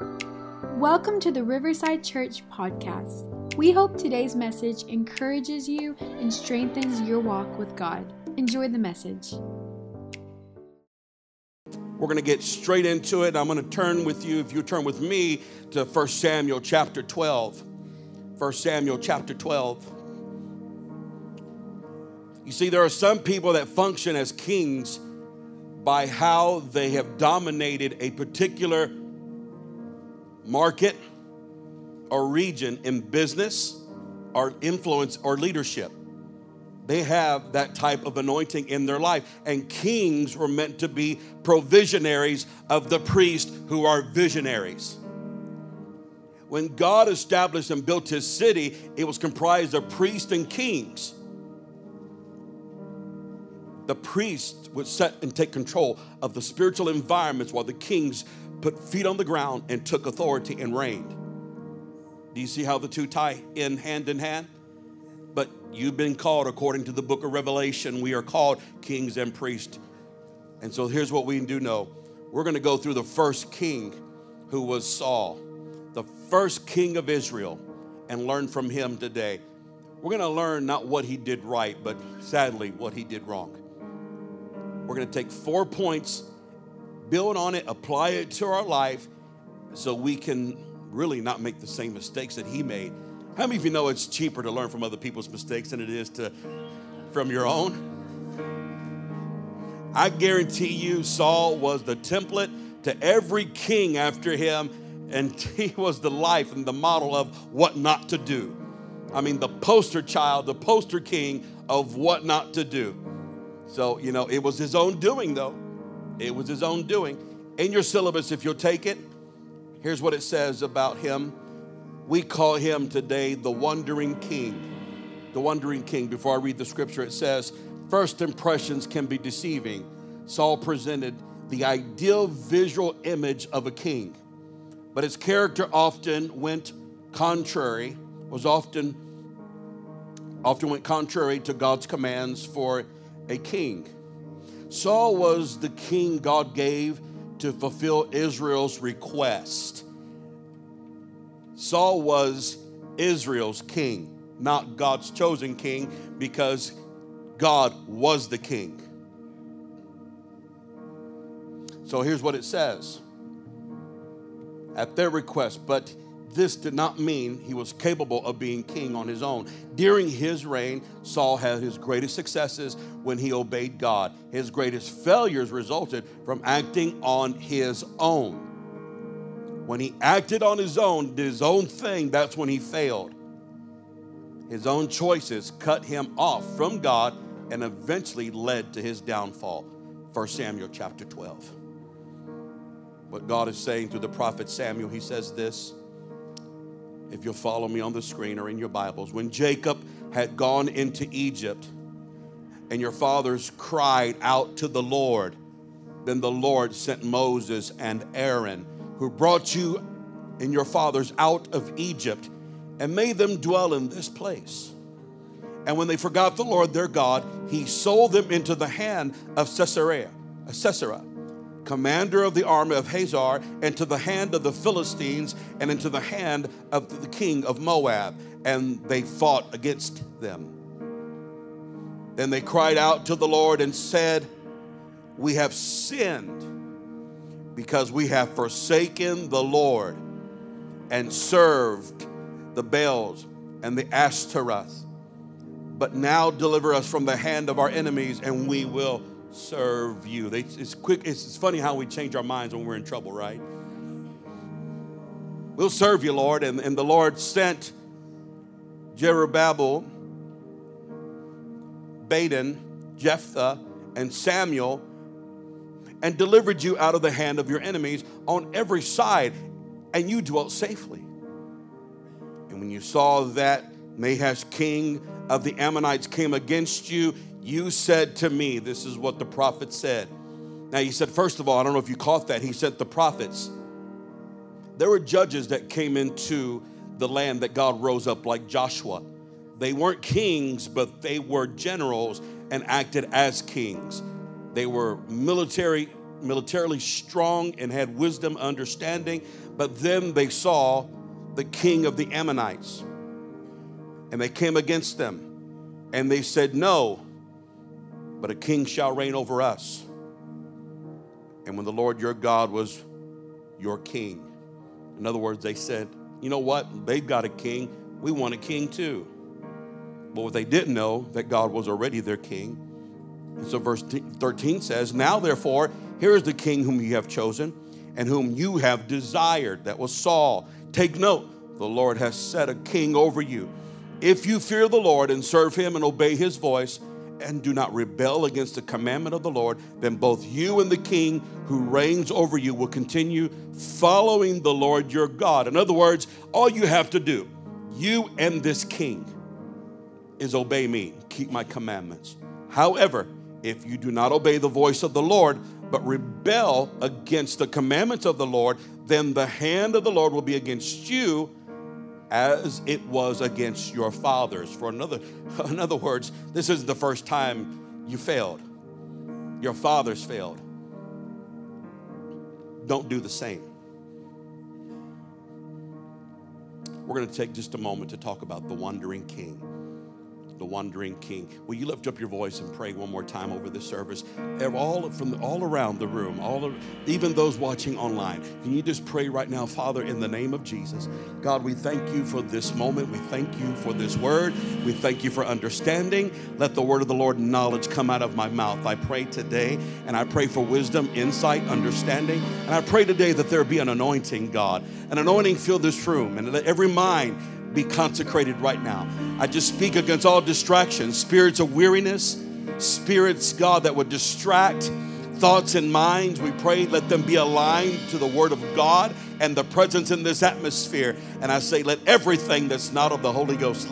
Welcome to the Riverside Church podcast. We hope today's message encourages you and strengthens your walk with God. Enjoy the message. We're going to get straight into it. I'm going to turn with you, if you turn with me, to 1 Samuel chapter 12. 1 Samuel chapter 12. You see, there are some people that function as kings by how they have dominated a particular market or region in business or influence or leadership. They have that type of anointing in their life. And kings were meant to be provisionaries of the priests who are visionaries. When God established and built his city, it was comprised of priests and kings. The priests would set and take control of the spiritual environments while the kings put feet on the ground and took authority and reigned. Do you see how the two tie in hand in hand? But you've been called, according to the book of Revelation, we are called kings and priests. And so here's what we do know we're going to go through the first king who was Saul, the first king of Israel, and learn from him today. We're going to learn not what he did right, but sadly, what he did wrong. We're going to take four points build on it, apply it to our life so we can really not make the same mistakes that he made. How many of you know it's cheaper to learn from other people's mistakes than it is to from your own? I guarantee you Saul was the template to every king after him and he was the life and the model of what not to do. I mean, the poster child, the poster king of what not to do. So, you know, it was his own doing, though. It was his own doing. In your syllabus, if you'll take it, here's what it says about him. We call him today the Wandering King. The Wandering King. Before I read the scripture, it says, First impressions can be deceiving. Saul presented the ideal visual image of a king, but his character often went contrary, was often often went contrary to God's commands for a king. Saul was the king God gave to fulfill Israel's request. Saul was Israel's king, not God's chosen king, because God was the king. So here's what it says at their request, but this did not mean he was capable of being king on his own. During his reign, Saul had his greatest successes when he obeyed God. His greatest failures resulted from acting on his own. When he acted on his own, did his own thing, that's when he failed. His own choices cut him off from God and eventually led to his downfall. 1 Samuel chapter 12. What God is saying through the prophet Samuel, he says this if you'll follow me on the screen or in your Bibles, when Jacob had gone into Egypt and your fathers cried out to the Lord, then the Lord sent Moses and Aaron, who brought you and your fathers out of Egypt and made them dwell in this place. And when they forgot the Lord their God, he sold them into the hand of Sisera, Sisera commander of the army of Hazor, into the hand of the Philistines and into the hand of the king of Moab. And they fought against them. Then they cried out to the Lord and said, We have sinned because we have forsaken the Lord and served the Baals and the Ashtaroth. But now deliver us from the hand of our enemies, and we will serve you. It's quick. It's, it's funny how we change our minds when we're in trouble, right? We'll serve you, Lord. And, and the Lord sent Jerubbaal, Bedan, Jephthah, and Samuel and delivered you out of the hand of your enemies on every side, and you dwelt safely. And when you saw that Nahash, king of the Ammonites, came against you, you said to me, this is what the prophet said. Now, he said, first of all, I don't know if you caught that, he said the prophets. There were judges that came into the land that God rose up, like Joshua. They weren't kings, but they were generals and acted as kings. They were military militarily strong and had wisdom, understanding. But then they saw the king of the Ammonites, and they came against them. And they said, No, but a king shall reign over us. And when the Lord your God was your king, in other words, they said, You know what? They've got a king. We want a king too. But what they didn't know, that God was already their king. And so verse 13 says, Now therefore, here is the king whom you have chosen and whom you have desired. That was Saul. Take note, the Lord has set a king over you. If you fear the Lord and serve him and obey his voice, and do not rebel against the commandment of the Lord, then both you and the king who reigns over you will continue following the Lord your God. In other words, all you have to do, you and this king, is obey me, keep my commandments. However, if you do not obey the voice of the Lord, but rebel against the commandments of the Lord, then the hand of the Lord will be against you as it was against your fathers. For another, in other words, this isn't the first time you failed. Your fathers failed. Don't do the same. We're going to take just a moment to talk about the wandering king the wandering king. Will you lift up your voice and pray one more time over this service? All from all around the room, all of, even those watching online. Can you just pray right now, Father, in the name of Jesus? God, we thank you for this moment. We thank you for this word. We thank you for understanding. Let the word of the Lord and knowledge come out of my mouth. I pray today, and I pray for wisdom, insight, understanding. And I pray today that there be an anointing, God, an anointing fill this room, and let every mind be consecrated right now. I just speak against all distractions, spirits of weariness, spirits, God, that would distract thoughts and minds. We pray, let them be aligned to the Word of God and the presence in this atmosphere. And I say, let everything that's not of the Holy Ghost